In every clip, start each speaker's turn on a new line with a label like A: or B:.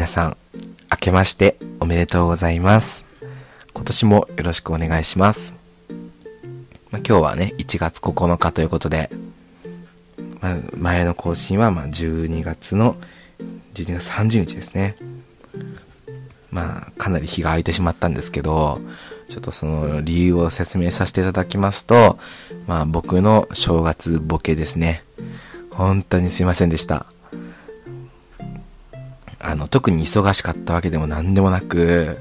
A: 皆さん、明けましておめでとうございます。今年もよろしくお願いします。まあ、今日はね、1月9日ということで、まあ、前の更新はま12月の、12月30日ですね。まあ、かなり日が空いてしまったんですけど、ちょっとその理由を説明させていただきますと、まあ僕の正月ボケですね。本当にすいませんでした。あの、特に忙しかったわけでも何でもなく、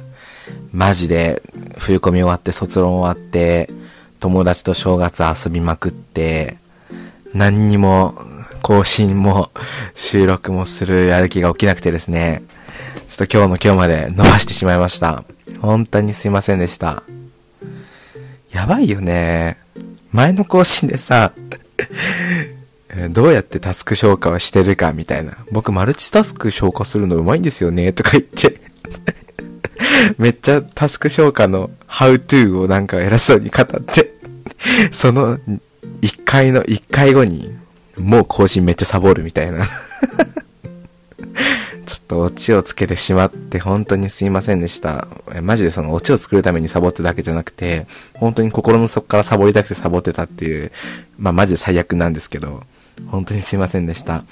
A: マジで冬込み終わって卒論終わって、友達と正月遊びまくって、何にも更新も収録もするやる気が起きなくてですね、ちょっと今日の今日まで伸ばしてしまいました。本当にすいませんでした。やばいよね。前の更新でさ、どうやってタスク消化をしてるかみたいな。僕マルチタスク消化するのうまいんですよね、とか言って めっちゃタスク消化の how to をなんか偉そうに語ってその1回の1回後にもう更新めっちゃサボるみたいな ちょっとオチをつけてしまって本当にすいませんでした。マジでそのオチを作るためにサボってただけじゃなくて、本当に心の底からサボりたくてサボってたっていう、まあマジで最悪なんですけど、本当にすいませんでした。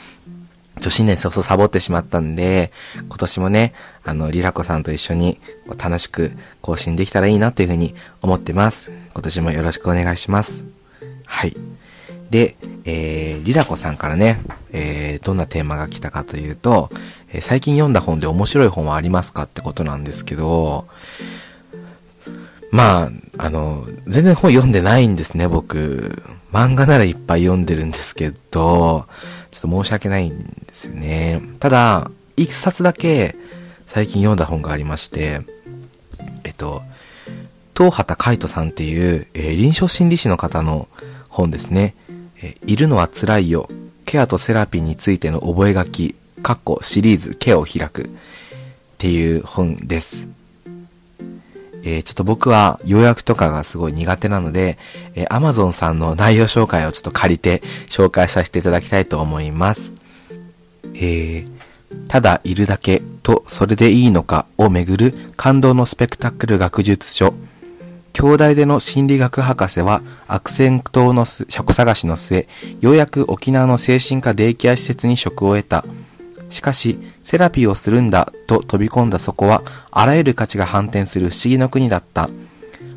A: 女新年早々サボってしまったんで、今年もね、あの、リラコさんと一緒に楽しく更新できたらいいなっていうふうに思ってます。今年もよろしくお願いします。はい。で、えー、リラコさんからね、えー、どんなテーマが来たかというと、えー、最近読んだ本で面白い本はありますかってことなんですけど、まあ、あの、全然本読んでないんですね、僕。漫画ならいっぱい読んでるんですけど、ちょっと申し訳ないんですよね。ただ、一冊だけ最近読んだ本がありまして、えっと、東畑海人さんっていう、えー、臨床心理士の方の本ですね。えいるのは辛いよ。ケアとセラピーについての覚書、カッコシリーズ、ケアを開くっていう本です。えー、ちょっと僕は予約とかがすごい苦手なので、えー、Amazon さんの内容紹介をちょっと借りて紹介させていただきたいと思います。えー、ただいるだけとそれでいいのかをめぐる感動のスペクタクル学術書兄弟での心理学博士は悪戦島の職探しの末、ようやく沖縄の精神科デイケア施設に職を得た。しかし、セラピーをするんだと飛び込んだそこは、あらゆる価値が反転する不思議の国だった。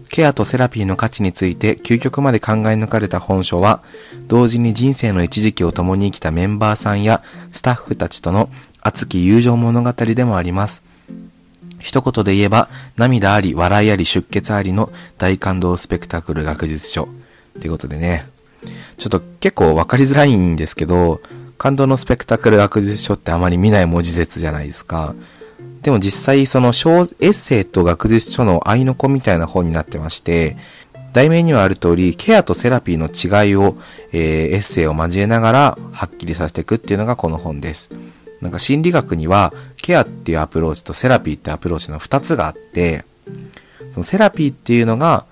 A: ケアとセラピーの価値について究極まで考え抜かれた本書は、同時に人生の一時期を共に生きたメンバーさんやスタッフたちとの熱き友情物語でもあります。一言で言えば、涙あり、笑いあり、出血ありの大感動スペクタクル学術書。ということでね。ちょっと結構わかりづらいんですけど、感動のスペクタクル学術書ってあまり見ない文字列じゃないですか。でも実際その小エッセイと学術書の愛の子みたいな本になってまして、題名にはある通り、ケアとセラピーの違いを、えー、エッセイを交えながらはっきりさせていくっていうのがこの本です。なんか心理学には、ケアっていうアプローチとセラピーってアプローチの二つがあって、そのセラピーっていうのが、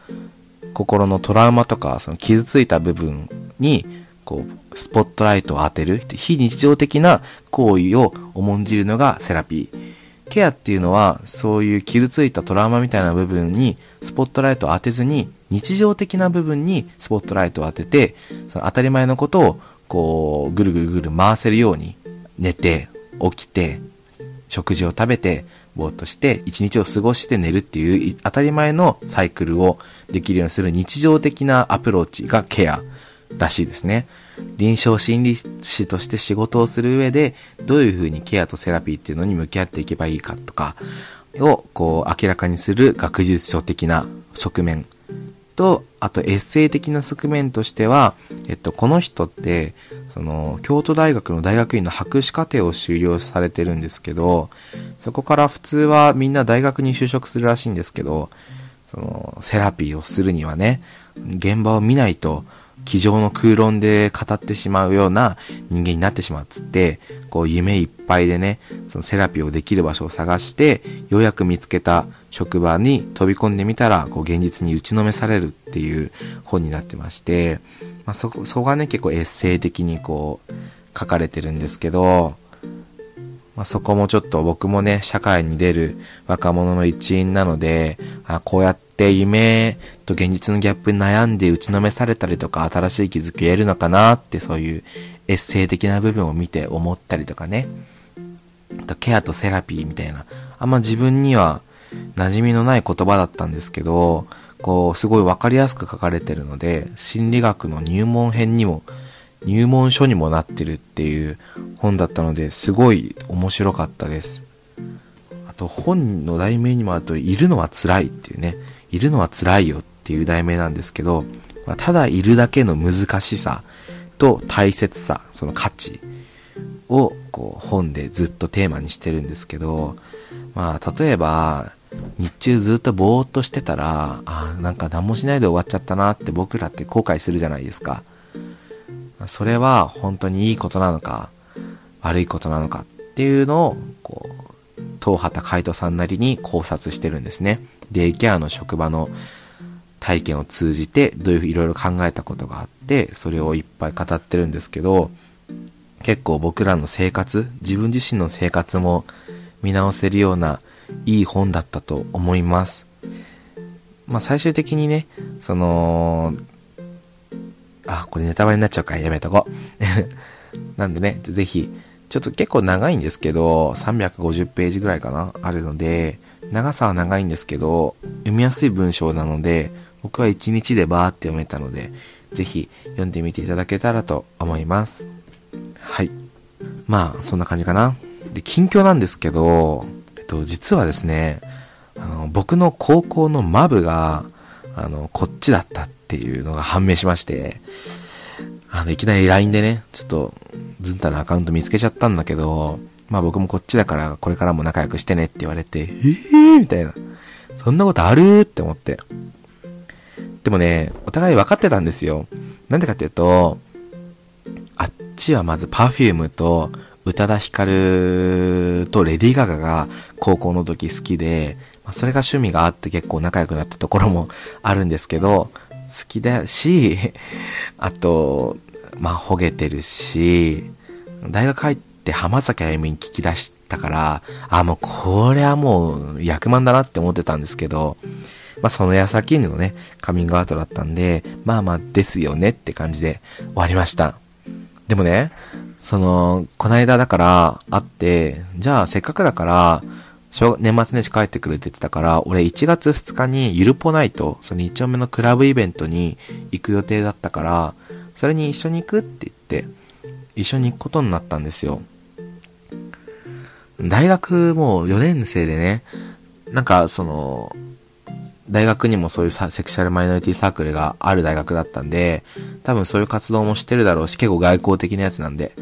A: 心のトラウマとか、その傷ついた部分に、こう、スポットライトを当てる、非日常的な行為を重んじるのがセラピー。ケアっていうのは、そういう傷ついたトラウマみたいな部分に、スポットライトを当てずに、日常的な部分にスポットライトを当てて、その当たり前のことを、こう、ぐるぐるぐる回せるように寝て、起きて、食事を食べて、ぼーっとして、一日を過ごして寝るっていう当たり前のサイクルをできるようにする日常的なアプローチがケアらしいですね。臨床心理士として仕事をする上で、どういうふうにケアとセラピーっていうのに向き合っていけばいいかとかを、こう、明らかにする学術書的な側面と、あとエッセイ的な側面としては、えっと、この人って、その、京都大学の大学院の博士課程を修了されてるんですけど、そこから普通はみんな大学に就職するらしいんですけど、その、セラピーをするにはね、現場を見ないと、机上の空論で語ってしまうような人間になってしまうっつって、こう夢いっぱいでね、そのセラピーをできる場所を探して、ようやく見つけた職場に飛び込んでみたら、こう現実に打ちのめされるっていう本になってまして、まあ、そこ、そこがね、結構エッセイ的にこう、書かれてるんですけど、まあ、そこもちょっと僕もね、社会に出る若者の一員なので、あこうやって夢と現実のギャップに悩んで打ちのめされたりとか、新しい気づきを得るのかなって、そういうエッセイ的な部分を見て思ったりとかね。あと、ケアとセラピーみたいな。あんま自分には馴染みのない言葉だったんですけど、こう、すごいわかりやすく書かれてるので、心理学の入門編にも入門書にもなってるっていう本だったのですごい面白かったです。あと本の題名にもある通り、いるのは辛いっていうね、いるのは辛いよっていう題名なんですけど、まあ、ただいるだけの難しさと大切さ、その価値をこう本でずっとテーマにしてるんですけど、まあ例えば、日中ずっとぼーっとしてたら、あなんか何もしないで終わっちゃったなって僕らって後悔するじゃないですか。それは本当にいいことなのか、悪いことなのかっていうのを、こう、東畑海人さんなりに考察してるんですね。デイケアの職場の体験を通じて、どういうふういろいろ考えたことがあって、それをいっぱい語ってるんですけど、結構僕らの生活、自分自身の生活も見直せるようないい本だったと思います。まあ最終的にね、その、あ、これネタバレになっちゃうからやめとこう。なんでね、ぜひ、ちょっと結構長いんですけど、350ページぐらいかな、あるので、長さは長いんですけど、読みやすい文章なので、僕は1日でバーって読めたので、ぜひ読んでみていただけたらと思います。はい。まあ、そんな感じかな。で、近況なんですけど、えっと、実はですね、あの、僕の高校のマブが、あの、こっちだったっていうのが判明しまして、あの、いきなり LINE でね、ちょっと、ズンタのアカウント見つけちゃったんだけど、まあ僕もこっちだからこれからも仲良くしてねって言われて、えー？みたいな。そんなことある？って思って。でもね、お互い分かってたんですよ。なんでかっていうと、あっちはまず Perfume と宇多田ヒカルとレディー・ガガが高校の時好きで、まあ、それが趣味があって結構仲良くなったところもあるんですけど、好きだし、あと、まあ、ほげてるし、大学入って浜崎あゆみに聞き出したから、あ、もうこれはもう役満だなって思ってたんですけど、まあその矢先のね、カミングアウトだったんで、まあまあですよねって感じで終わりました。でもね、その、こないだだから会って、じゃあせっかくだから、年末年始帰ってくるって言ってたから、俺1月2日にゆるぽナイト、その1丁目のクラブイベントに行く予定だったから、それに一緒に行くって言って、一緒に行くことになったんですよ。大学もう4年生でね、なんかその、大学にもそういうセクシャルマイノリティサークルがある大学だったんで、多分そういう活動もしてるだろうし、結構外交的なやつなんで、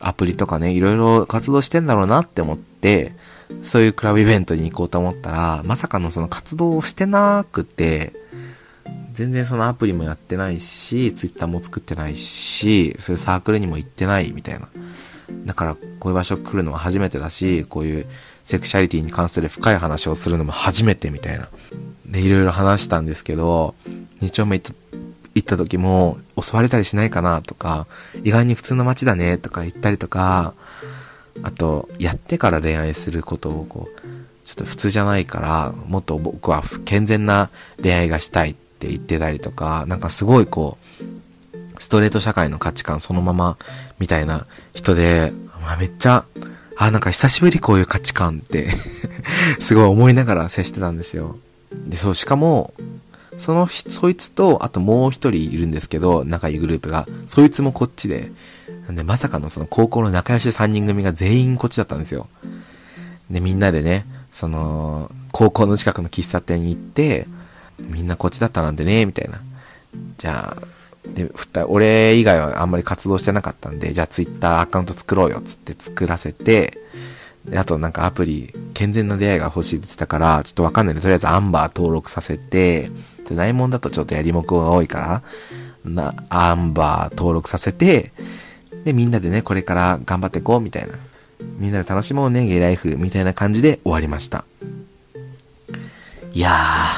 A: アプリとかね、いろいろ活動してんだろうなって思って、そういうクラブイベントに行こうと思ったら、まさかのその活動をしてなくて、全然そのアプリもやってないし、ツイッターも作ってないし、そういうサークルにも行ってないみたいな。だから、こういう場所来るのは初めてだし、こういうセクシャリティに関する深い話をするのも初めてみたいな。で、いろいろ話したんですけど、2丁目行った行った時も襲われたりしないかなとか、意外に普通の街だねとか言ったりとか、あと、やってから恋愛することをこう、ちょっと普通じゃないから、もっと僕は健全な恋愛がしたいって言ってたりとか、なんかすごいこう、ストレート社会の価値観そのままみたいな人で、まあ、めっちゃ、あ、なんか久しぶりこういう価値観って すごい思いながら接してたんですよ。で、そう、しかも、その、そいつと、あともう一人いるんですけど、仲いいグループが、そいつもこっちで、なんでまさかのその高校の仲良し3人組が全員こっちだったんですよ。で、みんなでね、その、高校の近くの喫茶店に行って、みんなこっちだったなんでね、みたいな。じゃあ、で、ふた、俺以外はあんまり活動してなかったんで、じゃあツイッターアカウント作ろうよ、つって作らせて、で、あとなんかアプリ、健全な出会いが欲しいって言ってたから、ちょっとわかんないんで、とりあえずアンバー登録させて、で内門だとちょっとやりもくが多いから、な、アンバー登録させて、で、みんなでね、これから頑張っていこう、みたいな。みんなで楽しもうね、ゲイライフ、みたいな感じで終わりました。いやー、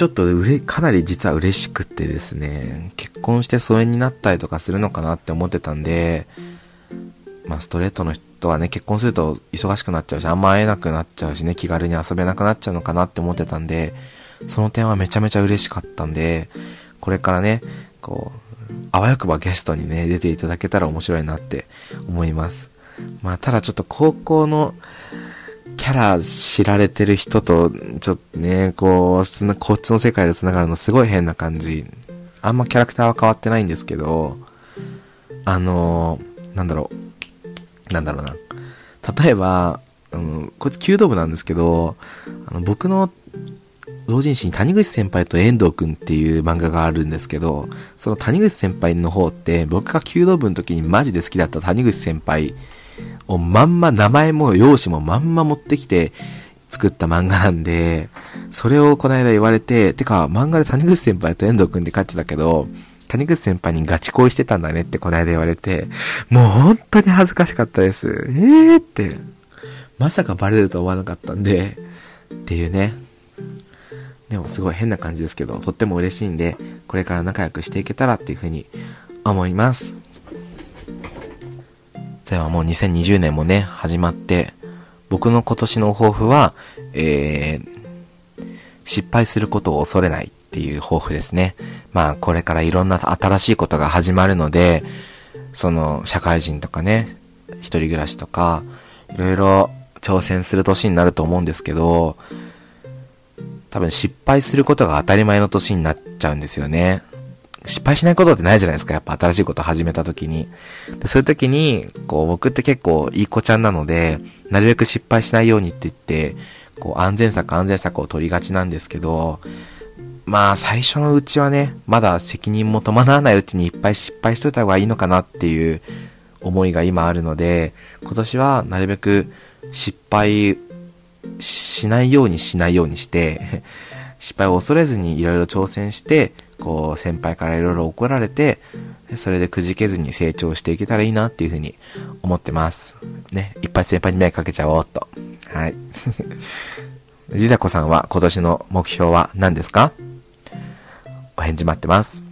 A: ちょっとうれ、かなり実は嬉しくってですね、結婚して疎遠になったりとかするのかなって思ってたんで、まあ、ストレートのとはね、結婚すると忙しくなっちゃうし、あんま会えなくなっちゃうしね、気軽に遊べなくなっちゃうのかなって思ってたんで、その点はめちゃめちゃ嬉しかったんで、これからね、こう、あわよくばゲストにね、出ていただけたら面白いなって思います。まあ、ただちょっと高校のキャラ知られてる人と、ちょっとね、こう、こっちの世界で繋がるのすごい変な感じ。あんまキャラクターは変わってないんですけど、あの、なんだろう。なんだろうな。例えば、うん、こいつ弓道部なんですけど、あの僕の同人誌に谷口先輩と遠藤くんっていう漫画があるんですけど、その谷口先輩の方って僕が弓道部の時にマジで好きだった谷口先輩をまんま名前も容姿もまんま持ってきて作った漫画なんで、それをこの間言われて、てか漫画で谷口先輩と遠藤くんで書いてたけど、谷口先輩にガチ恋してたんだねってこの間言われて、もう本当に恥ずかしかったです。えーって。まさかバレると思わなかったんで、っていうね。でもすごい変な感じですけど、とっても嬉しいんで、これから仲良くしていけたらっていうふうに思います。ではもう2020年もね、始まって、僕の今年の抱負は、えー、失敗することを恐れないっていう抱負ですね。まあ、これからいろんな新しいことが始まるので、その、社会人とかね、一人暮らしとか、いろいろ挑戦する年になると思うんですけど、多分失敗することが当たり前の年になっちゃうんですよね。失敗しないことってないじゃないですか。やっぱ新しいこと始めた時に。そういう時に、こう僕って結構いい子ちゃんなので、なるべく失敗しないようにって言って、こう安全策安全策を取りがちなんですけど、まあ最初のうちはね、まだ責任も伴わないうちにいっぱい失敗しといた方がいいのかなっていう思いが今あるので、今年はなるべく失敗しないようにしないようにして、失敗を恐れずにいろいろ挑戦して、こう、先輩からいろいろ怒られて、それでくじけずに成長していけたらいいなっていうふうに思ってます。ね、いっぱい先輩に迷惑かけちゃおうと。はい。ジダコさんは今年の目標は何ですか？お返事待ってます。